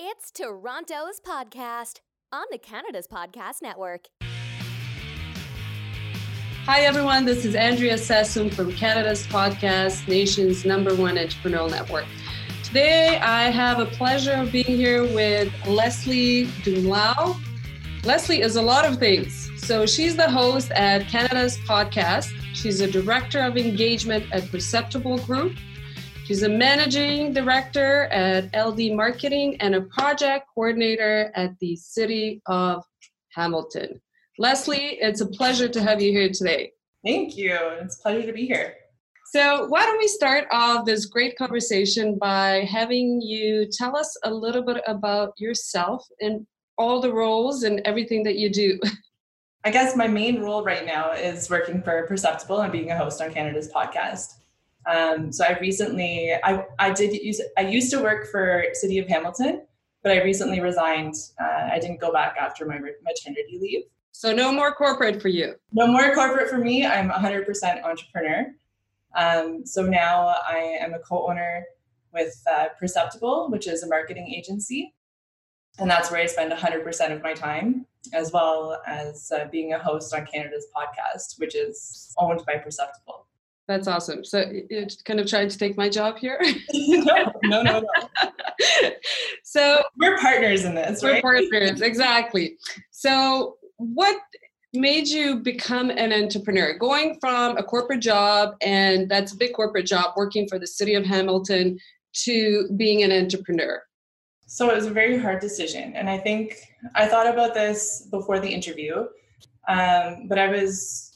It's Toronto's podcast on the Canada's Podcast Network. Hi, everyone. This is Andrea Sassoon from Canada's Podcast, nation's number one entrepreneurial network. Today, I have a pleasure of being here with Leslie Dumlau. Leslie is a lot of things. So, she's the host at Canada's Podcast. She's a director of engagement at Perceptible Group. She's a managing director at LD Marketing and a project coordinator at the City of Hamilton. Leslie, it's a pleasure to have you here today. Thank you. It's a pleasure to be here. So, why don't we start off this great conversation by having you tell us a little bit about yourself and all the roles and everything that you do? I guess my main role right now is working for Perceptible and being a host on Canada's podcast. Um, so I recently, I, I did use, I used to work for City of Hamilton, but I recently resigned. Uh, I didn't go back after my maternity leave. So no more corporate for you. No more corporate for me. I'm 100% entrepreneur. Um, so now I am a co-owner with uh, Perceptible, which is a marketing agency. And that's where I spend 100% of my time, as well as uh, being a host on Canada's podcast, which is owned by Perceptible. That's awesome. So you're kind of trying to take my job here? no, no, no, no. so we're partners in this, we're right? partners, exactly. So what made you become an entrepreneur? Going from a corporate job, and that's a big corporate job, working for the city of Hamilton, to being an entrepreneur? So it was a very hard decision. And I think I thought about this before the interview. Um, but I was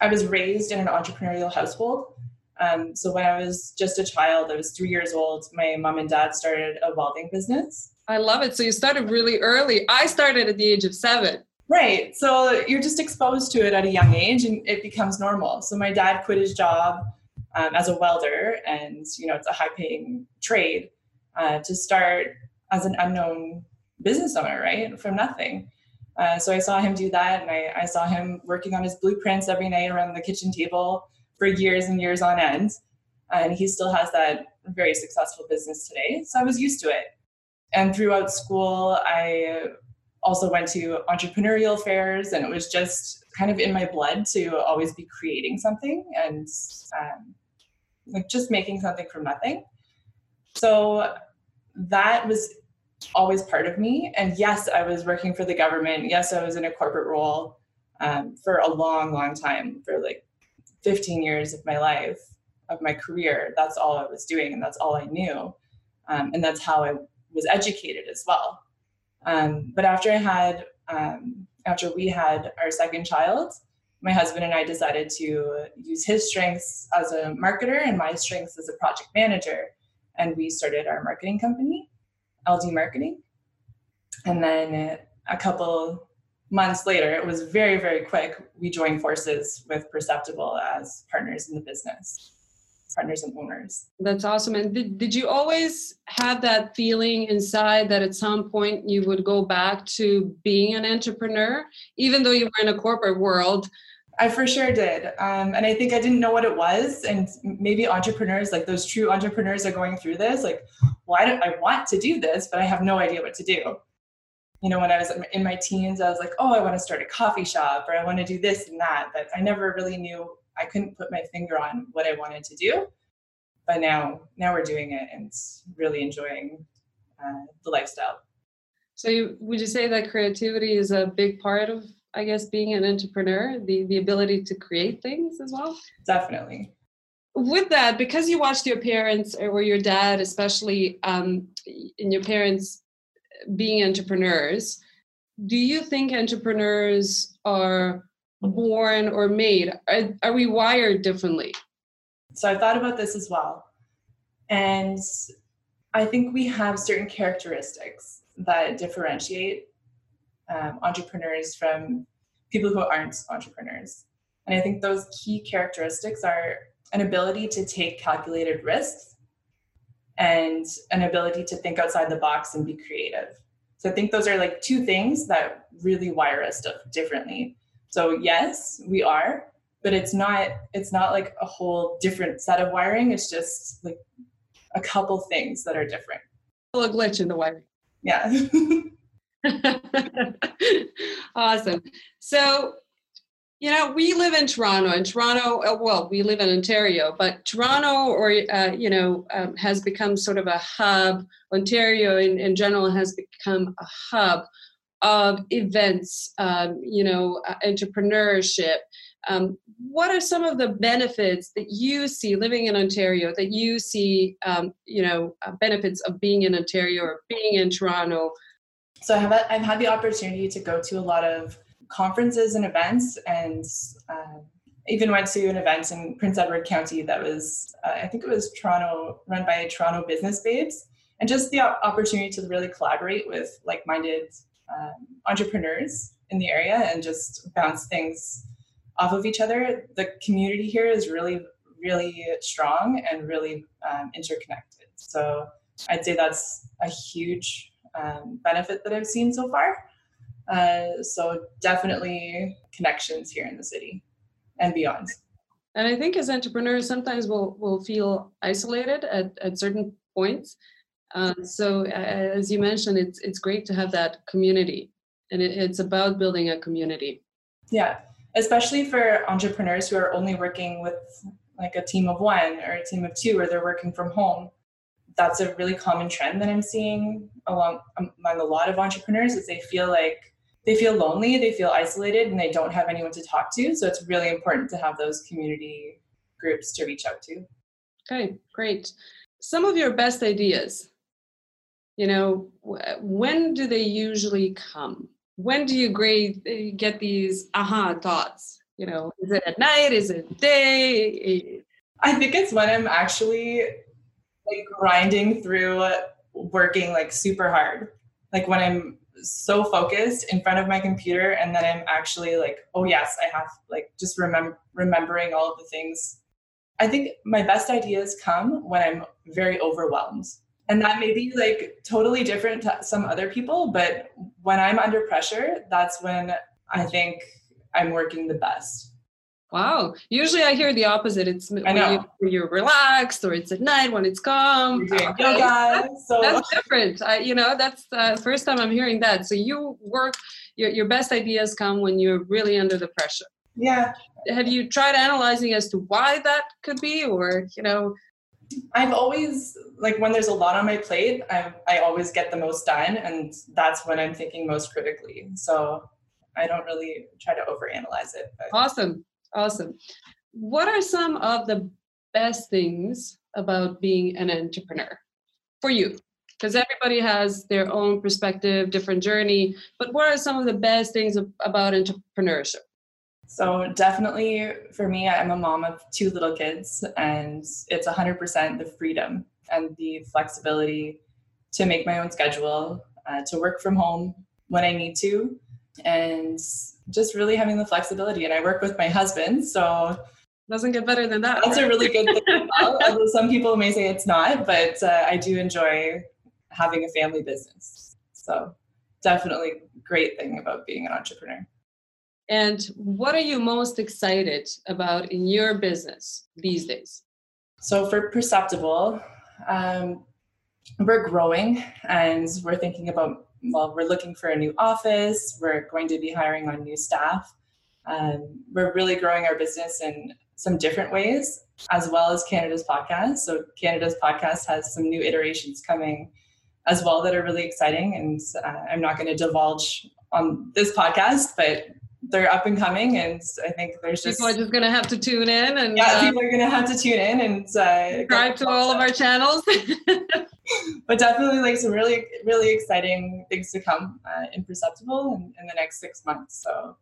I was raised in an entrepreneurial household. Um, so when I was just a child, I was three years old, my mom and dad started a welding business. I love it. So you started really early. I started at the age of seven. Right. So you're just exposed to it at a young age and it becomes normal. So my dad quit his job um, as a welder and, you know, it's a high paying trade uh, to start as an unknown business owner, right? From nothing. Uh, so I saw him do that, and I, I, saw him working on his blueprints every night around the kitchen table for years and years on end. And he still has that very successful business today. So I was used to it. And throughout school, I also went to entrepreneurial fairs, and it was just kind of in my blood to always be creating something and um, like just making something from nothing. So that was always part of me. And yes, I was working for the government. Yes, I was in a corporate role um, for a long, long time, for like 15 years of my life, of my career. That's all I was doing, and that's all I knew. Um, and that's how I was educated as well. Um, but after I had, um, after we had our second child, my husband and I decided to use his strengths as a marketer and my strengths as a project manager. And we started our marketing company. LD marketing. And then a couple months later, it was very, very quick. We joined forces with Perceptible as partners in the business, partners and owners. That's awesome. And did, did you always have that feeling inside that at some point you would go back to being an entrepreneur, even though you were in a corporate world? I for sure did. Um, and I think I didn't know what it was. And maybe entrepreneurs, like those true entrepreneurs, are going through this. Like, why do I want to do this, but I have no idea what to do. You know, when I was in my teens, I was like, oh, I want to start a coffee shop or I want to do this and that. But I never really knew, I couldn't put my finger on what I wanted to do. But now, now we're doing it and really enjoying uh, the lifestyle. So, you, would you say that creativity is a big part of, I guess, being an entrepreneur, the, the ability to create things as well? Definitely with that, because you watched your parents or your dad, especially, um, and your parents being entrepreneurs, do you think entrepreneurs are born or made? Are, are we wired differently? So I thought about this as well. And I think we have certain characteristics that differentiate um, entrepreneurs from people who aren't entrepreneurs. And I think those key characteristics are an ability to take calculated risks and an ability to think outside the box and be creative. So I think those are like two things that really wire us differently. So yes, we are, but it's not it's not like a whole different set of wiring. It's just like a couple things that are different. A little glitch in the wiring. Yeah. awesome. So, you know, we live in Toronto, and Toronto, uh, well, we live in Ontario, but Toronto, or uh, you know, um, has become sort of a hub. Ontario, in, in general, has become a hub of events, um, you know, uh, entrepreneurship. Um, what are some of the benefits that you see living in Ontario? That you see, um, you know, uh, benefits of being in Ontario or being in Toronto? So I have I've had the opportunity to go to a lot of conferences and events, and uh, even went to an event in Prince Edward County that was uh, I think it was Toronto run by Toronto Business Babes, and just the opportunity to really collaborate with like-minded um, entrepreneurs in the area and just bounce things off of each other. The community here is really, really strong and really um, interconnected. So I'd say that's a huge um, benefit that I've seen so far. Uh, so definitely connections here in the city and beyond. And I think as entrepreneurs, sometimes we'll, we'll feel isolated at, at certain points. Um, so as you mentioned, it's it's great to have that community, and it, it's about building a community. Yeah, especially for entrepreneurs who are only working with like a team of one or a team of two, or they're working from home. That's a really common trend that I'm seeing along among a lot of entrepreneurs. Is they feel like they feel lonely, they feel isolated, and they don't have anyone to talk to. So it's really important to have those community groups to reach out to. Okay, great. Some of your best ideas you know when do they usually come when do you grade, get these aha thoughts you know is it at night is it day i think it's when i'm actually like grinding through working like super hard like when i'm so focused in front of my computer and then i'm actually like oh yes i have like just remember remembering all of the things. I think my best ideas come when i'm very overwhelmed. And that may be like totally different to some other people but when i'm under pressure that's when i think i'm working the best wow. Usually i hear the opposite. It's when you, are relaxed or it's at night when it's calm. Yoga, that's, so that's different. I, you know that's the first time i'm hearing that. So you work your, your best ideas come when you're really under the pressure. Yeah. Have you tried analyzing as to why that could be or you know? I've always like when there's a lot on my plate, I I always get the most done, and that's when I'm thinking most critically. So I don't really try to overanalyze it. But. Awesome, awesome. What are some of the best things about being an entrepreneur for you? Because everybody has their own perspective, different journey. But what are some of the best things about entrepreneurship? So definitely for me, I'm a mom of two little kids, and it's 100% the freedom and the flexibility to make my own schedule, uh, to work from home when I need to, and just really having the flexibility. And I work with my husband, so doesn't get better than that. That's right? a really good thing. Although some people may say it's not, but uh, I do enjoy having a family business. So definitely great thing about being an entrepreneur. And what are you most excited about in your business these days? So, for Perceptible, um, we're growing and we're thinking about, well, we're looking for a new office, we're going to be hiring on new staff. Um, we're really growing our business in some different ways, as well as Canada's podcast. So, Canada's podcast has some new iterations coming as well that are really exciting. And uh, I'm not going to divulge on this podcast, but they're up and coming, and I think there's just people are just gonna have to tune in, and yeah, uh, people are gonna have to tune in and uh, subscribe to all of our channels. but definitely, like some really, really exciting things to come uh, in Perceptible in, in the next six months. So,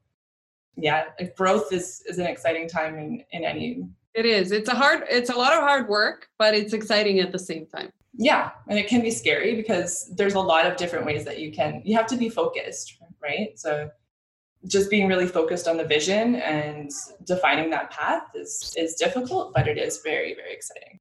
yeah, growth is is an exciting time in in any. It is. It's a hard. It's a lot of hard work, but it's exciting at the same time. Yeah, and it can be scary because there's a lot of different ways that you can. You have to be focused, right? So just being really focused on the vision and defining that path is is difficult but it is very very exciting.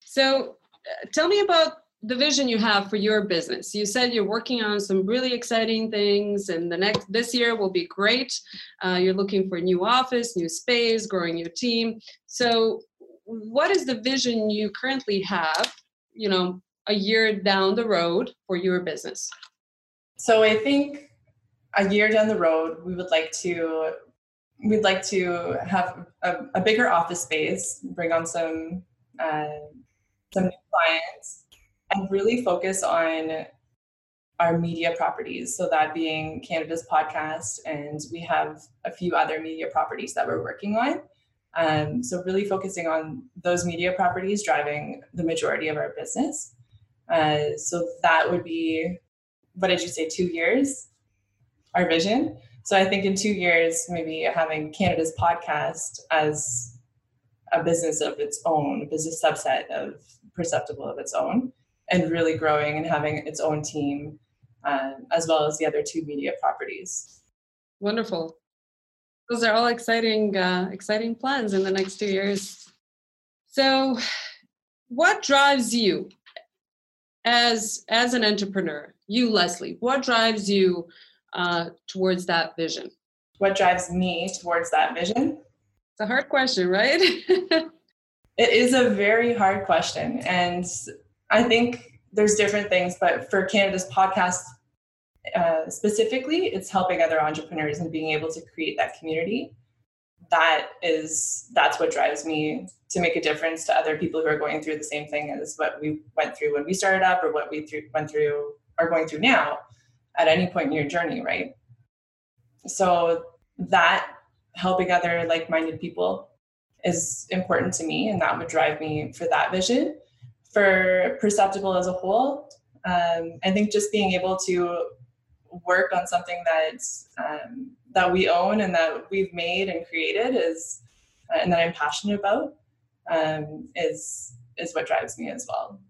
So uh, tell me about the vision you have for your business. You said you're working on some really exciting things and the next this year will be great. Uh, you're looking for a new office new space growing your team. So what is the vision you currently have you know a year down the road for your business? So I think a year down the road, we would like to we'd like to have a, a bigger office space, bring on some uh, some new clients, and really focus on our media properties. So that being Canada's podcast, and we have a few other media properties that we're working on. Um, so really focusing on those media properties driving the majority of our business. Uh, so that would be, what did you say, two years? Our vision. So I think in two years, maybe having Canada's podcast as a business of its own, a business subset of Perceptible of its own, and really growing and having its own team, uh, as well as the other two media properties. Wonderful. Those are all exciting, uh, exciting plans in the next two years. So, what drives you as as an entrepreneur? You, Leslie, what drives you uh, towards that vision? What drives me towards that vision? It's a hard question, right? it is a very hard question. And I think there's different things, but for Canada's podcast uh, specifically, it's helping other entrepreneurs and being able to create that community. That is that's what drives me to make a difference to other people who are going through the same thing as what we went through when we started up or what we through, went through are going through now at any point in your journey, right? So that helping other like-minded people is important to me and that would drive me for that vision for perceptible as a whole um, i think just being able to work on something that's um, that we own and that we've made and created is uh, and that i'm passionate about um, is is what drives me as well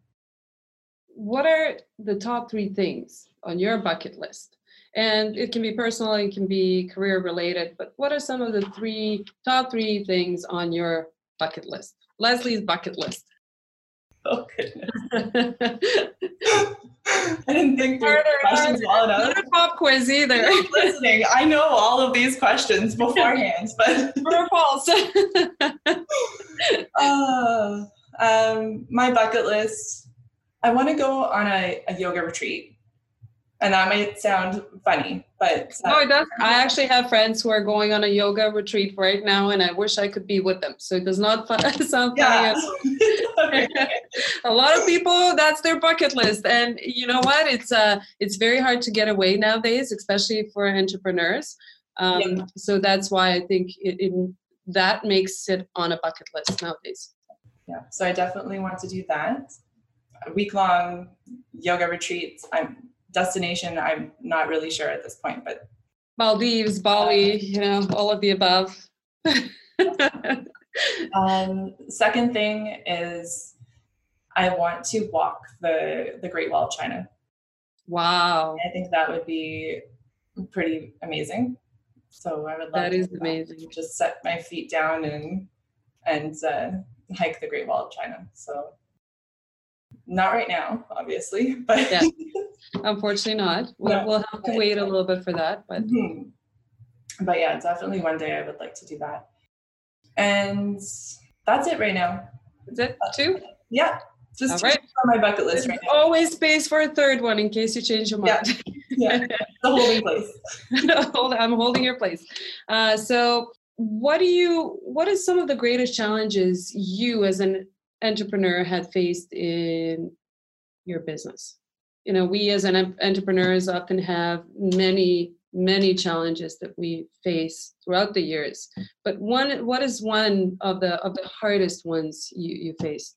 what are the top three things on your bucket list. And it can be personal it can be career related but what are some of the three top three things on your bucket list? Leslie's bucket list. Oh goodness. I didn't think through questions well enough not a pop quiz either. Listening. I know all of these questions beforehand but true or false. Uh, um, my bucket list i want to go on a, a yoga retreat and that might sound funny, but uh, no, it does. I actually have friends who are going on a yoga retreat right now, and I wish I could be with them. So it does not sound funny. Yeah. a lot of people that's their bucket list, and you know what? It's uh, it's very hard to get away nowadays, especially for entrepreneurs. Um, yeah. So that's why I think it, it that makes it on a bucket list nowadays. Yeah. So I definitely want to do that. A week long yoga retreats. I'm destination, I'm not really sure at this point, but Maldives, Bali, you know, all of the above. um, second thing is I want to walk the the Great Wall of China. Wow. I think that would be pretty amazing. So I would love that is amazing. Just set my feet down and and uh, hike the Great Wall of China. So not right now, obviously, but yeah. Unfortunately not. We'll, no, we'll have to wait a little bit for that, but mm-hmm. but yeah, definitely one day I would like to do that. And that's it right now. Is it two? Yeah, just right. on my bucket list There's right now. Always space for a third one in case you change your mind. Yeah, yeah. the holding place. I'm holding your place. Uh, so, what do you? What is some of the greatest challenges you, as an entrepreneur had faced in your business? You know, we as an entrepreneurs often have many, many challenges that we face throughout the years. But one, what is one of the of the hardest ones you you face?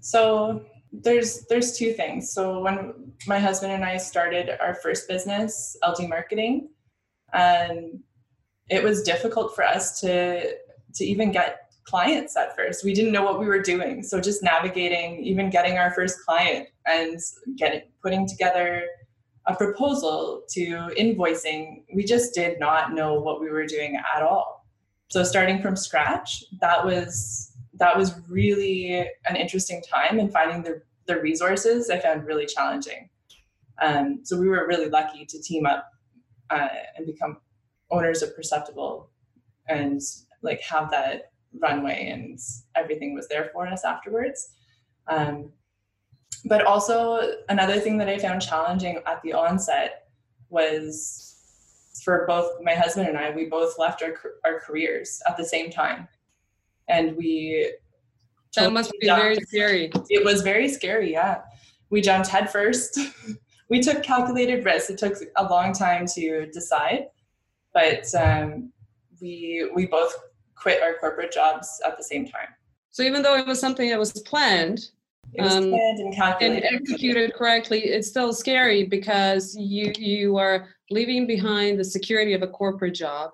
So there's there's two things. So when my husband and I started our first business, LD Marketing, and it was difficult for us to to even get clients at first. We didn't know what we were doing. So just navigating, even getting our first client and getting putting together a proposal to invoicing, we just did not know what we were doing at all. So starting from scratch, that was that was really an interesting time and finding the, the resources I found really challenging. Um, so we were really lucky to team up uh, and become owners of Perceptible and like have that runway and everything was there for us afterwards. Um, but also another thing that I found challenging at the onset was for both my husband and I, we both left our our careers at the same time, and we. That must be jumped. very scary. It was very scary. Yeah, we jumped headfirst. we took calculated risks. It took a long time to decide, but um, we we both quit our corporate jobs at the same time. So even though it was something that was planned, it was um, planned and calculated and executed correctly, it's still scary because you you are leaving behind the security of a corporate job,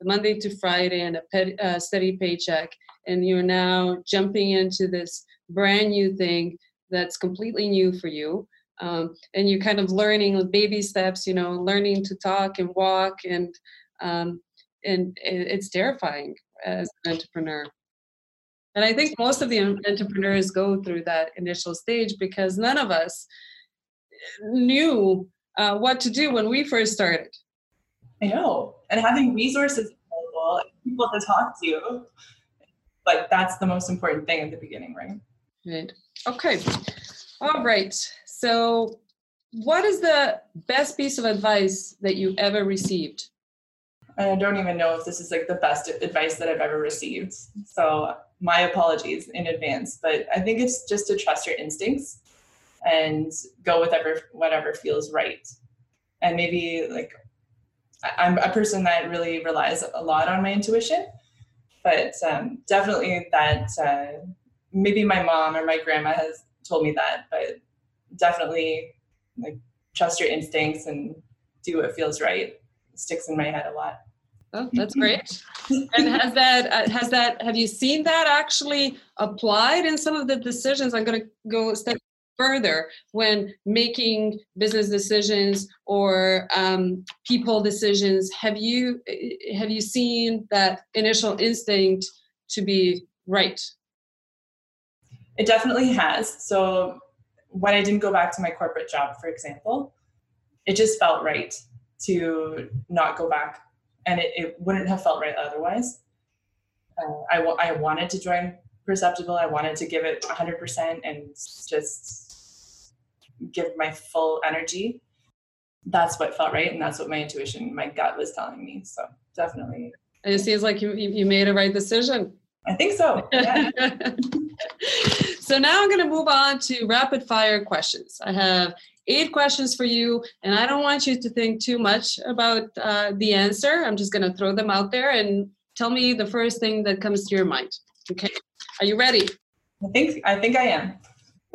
the Monday to Friday, and a pet, uh, steady paycheck, and you're now jumping into this brand new thing that's completely new for you. Um, and you're kind of learning with baby steps, you know, learning to talk and walk, and um, and it's terrifying as an entrepreneur. And I think most of the entrepreneurs go through that initial stage because none of us knew uh, what to do when we first started. I know. And having resources available, people to talk to, like that's the most important thing at the beginning, right? Right. Okay. All right. So, what is the best piece of advice that you ever received? I don't even know if this is like the best advice that I've ever received. So, my apologies in advance, but I think it's just to trust your instincts and go with whatever whatever feels right. And maybe like I'm a person that really relies a lot on my intuition, but um, definitely that uh, maybe my mom or my grandma has told me that, but definitely like trust your instincts and do what feels right. Sticks in my head a lot. Oh, that's great. and has that uh, has that have you seen that actually applied in some of the decisions? I'm going to go a step further when making business decisions or um, people decisions. Have you eh, have you seen that initial instinct to be right? It definitely has. So when I didn't go back to my corporate job, for example, it just felt right to not go back and it, it wouldn't have felt right otherwise. Uh, I, w- I wanted to join Perceptible. I wanted to give it 100% and just give my full energy. That's what felt right. And that's what my intuition, my gut was telling me. So definitely. It seems like you, you made a right decision. I think so. Yeah. so now I'm going to move on to rapid fire questions. I have eight questions for you, and I don't want you to think too much about uh, the answer. I'm just going to throw them out there and tell me the first thing that comes to your mind. Okay, are you ready? I think I think I am.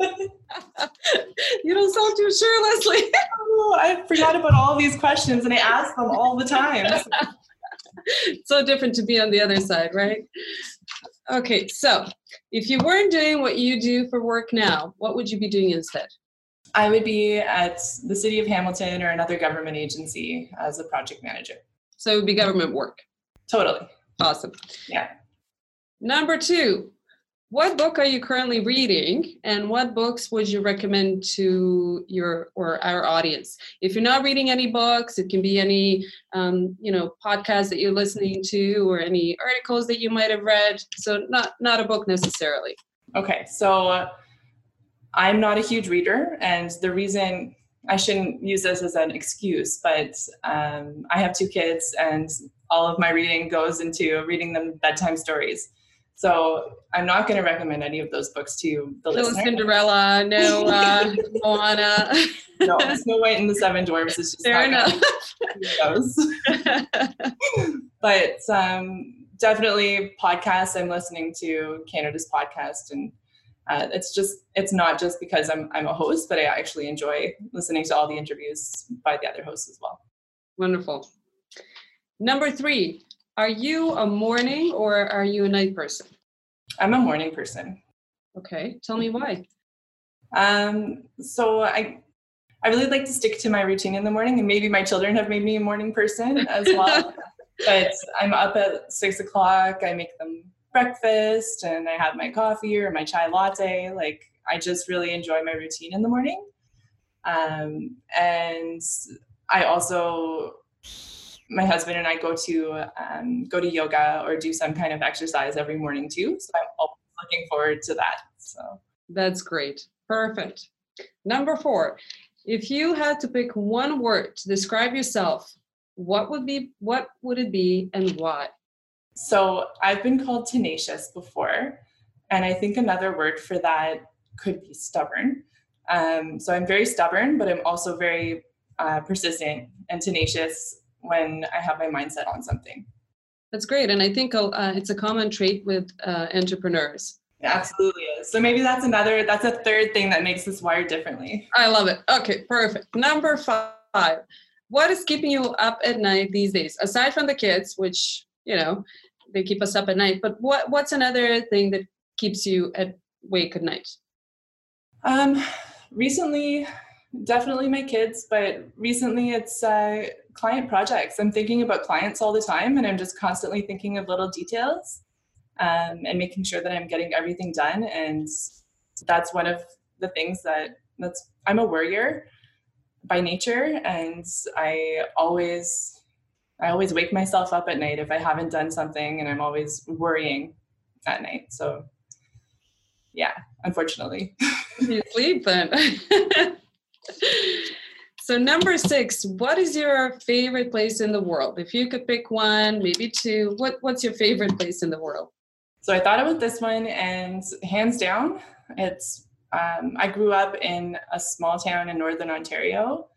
you don't sound too sure, Leslie. oh, I forgot about all these questions, and I ask them all the time. so different to be on the other side, right? Okay, so if you weren't doing what you do for work now, what would you be doing instead? I would be at the city of Hamilton or another government agency as a project manager. So it would be government work. Totally. Awesome. Yeah. Number two, what book are you currently reading and what books would you recommend to your or our audience if you're not reading any books it can be any um, you know podcast that you're listening to or any articles that you might have read so not not a book necessarily okay so I'm not a huge reader, and the reason I shouldn't use this as an excuse, but um, I have two kids, and all of my reading goes into reading them bedtime stories. So I'm not going to recommend any of those books to the no listener. Cinderella, no uh, Moana. no, Snow White and the Seven Dwarfs is just fair enough. but um, definitely podcasts. I'm listening to Canada's podcast and uh, it's just it's not just because I'm I'm a host, but I actually enjoy listening to all the interviews by the other hosts as well. Wonderful. Number three, are you a morning or are you a night person? I'm a morning person. Okay, tell me why. Um, so I I really like to stick to my routine in the morning, and maybe my children have made me a morning person as well. but I'm up at six o'clock. I make them breakfast and I have my coffee or my chai latte. Like I just really enjoy my routine in the morning. Um, and I also, my husband and I go to um, go to yoga or do some kind of exercise every morning too. So I'm always looking forward to that. So that's great. Perfect. Number four, if you had to pick one word to describe yourself, what would be what would it be and why? So I've been called tenacious before, and I think another word for that could be stubborn. Um, so I'm very stubborn, but I'm also very uh, persistent and tenacious when I have my mindset on something. That's great, and I think uh, it's a common trait with uh, entrepreneurs. It absolutely is. So maybe that's another, that's a third thing that makes us wired differently. I love it. Okay, perfect. Number five. What is keeping you up at night these days? Aside from the kids, which, you know, they keep us up at night, but what, what's another thing that keeps you awake at night? Um, recently, definitely my kids, but recently it's uh, client projects. I'm thinking about clients all the time and I'm just constantly thinking of little details um, and making sure that I'm getting everything done. And that's one of the things that that's I'm a worrier by nature, and I always I always wake myself up at night if I haven't done something, and I'm always worrying at night. So yeah, unfortunately. you sleep then. so number six, what is your favorite place in the world? If you could pick one, maybe two, what what's your favorite place in the world? So I thought about this one, and hands down, it's. Um, I grew up in a small town in northern Ontario.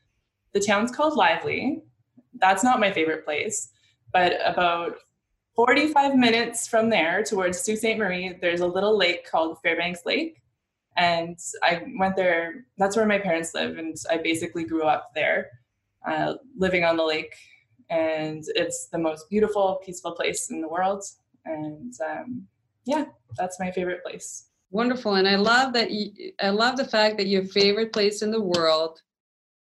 The town's called Lively. That's not my favorite place, but about 45 minutes from there towards Sault Ste. Marie, there's a little lake called Fairbanks Lake. And I went there, that's where my parents live. And I basically grew up there, uh, living on the lake. And it's the most beautiful, peaceful place in the world. And um, yeah, that's my favorite place. Wonderful, and I love that. You, I love the fact that your favorite place in the world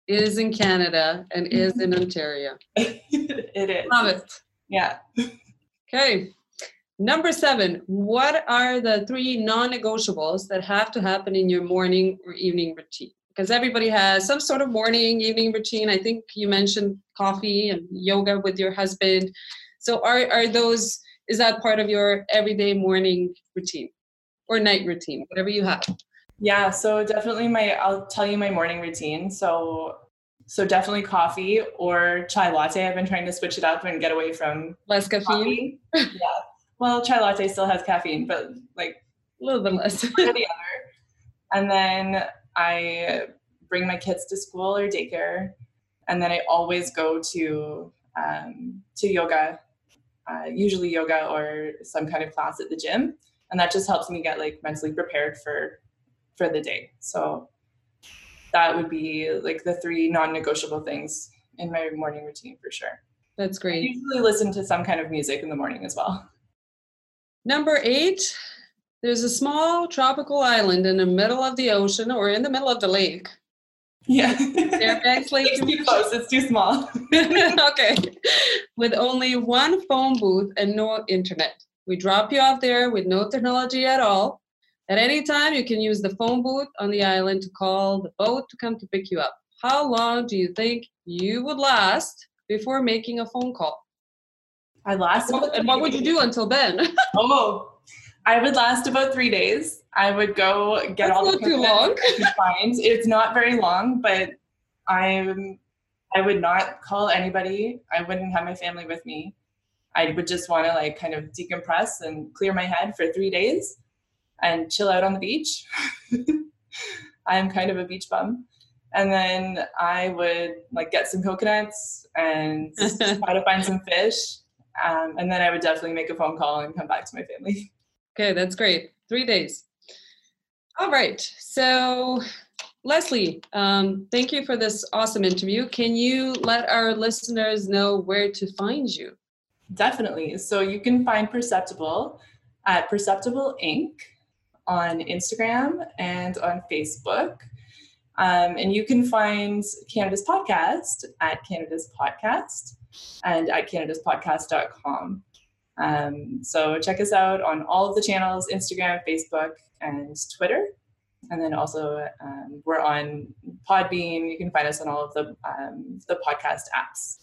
is in Canada and is in Ontario. it is. Love it. Yeah. Okay. Number seven, what are the three non negotiables that have to happen in your morning or evening routine? Because everybody has some sort of morning, evening routine. I think you mentioned coffee and yoga with your husband. So, are, are those is that part of your everyday morning routine or night routine whatever you have yeah so definitely my i'll tell you my morning routine. So so definitely coffee or chai latte. I've been trying to switch it up and get away from less caffeine? yeah. Well chai latte still has caffeine but like a little bit less. the other. And then i bring my kids to school or daycare and then i always go to um, to yoga. Uh, usually yoga or some kind of class at the gym and that just helps me get like mentally prepared for for the day so that would be like the three non-negotiable things in my morning routine for sure that's great I usually listen to some kind of music in the morning as well number eight there's a small tropical island in the middle of the ocean or in the middle of the lake yeah. Fairbanks Lake. It's too close. It's too small. okay. With only one phone booth and no internet. We drop you off there with no technology at all. At any time, you can use the phone booth on the island to call the boat to come to pick you up. How long do you think you would last before making a phone call? I last. and what would you do until then? oh, I would last about three days. I would go get That's all not the too long. find. It's not very long, but I'm I would not call anybody. I wouldn't have my family with me. I would just want to like kind of decompress and clear my head for three days and chill out on the beach. I'm kind of a beach bum. And then I would like get some coconuts and try to find some fish. Um, and then I would definitely make a phone call and come back to my family. Okay, that's great. Three days. All right. So, Leslie, um, thank you for this awesome interview. Can you let our listeners know where to find you? Definitely. So, you can find Perceptible at Perceptible Inc. on Instagram and on Facebook. Um, and you can find Canada's podcast at Canada's Podcast and at canadaspodcast.com. Um, so check us out on all of the channels Instagram, Facebook, and Twitter. And then also, um, we're on Podbean. You can find us on all of the um, the podcast apps.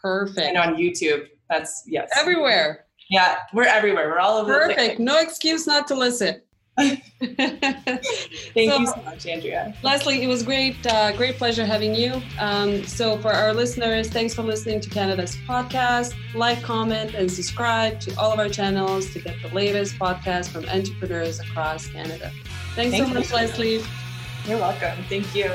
Perfect. And on YouTube. That's yes. Everywhere. Yeah, we're everywhere. We're all over. Perfect. No excuse not to listen. Thank so, you so much, Andrea. Leslie, it was great, uh, great pleasure having you. Um, so, for our listeners, thanks for listening to Canada's podcast. Like, comment, and subscribe to all of our channels to get the latest podcast from entrepreneurs across Canada. Thanks Thank so much, you. Leslie. You're welcome. Thank you.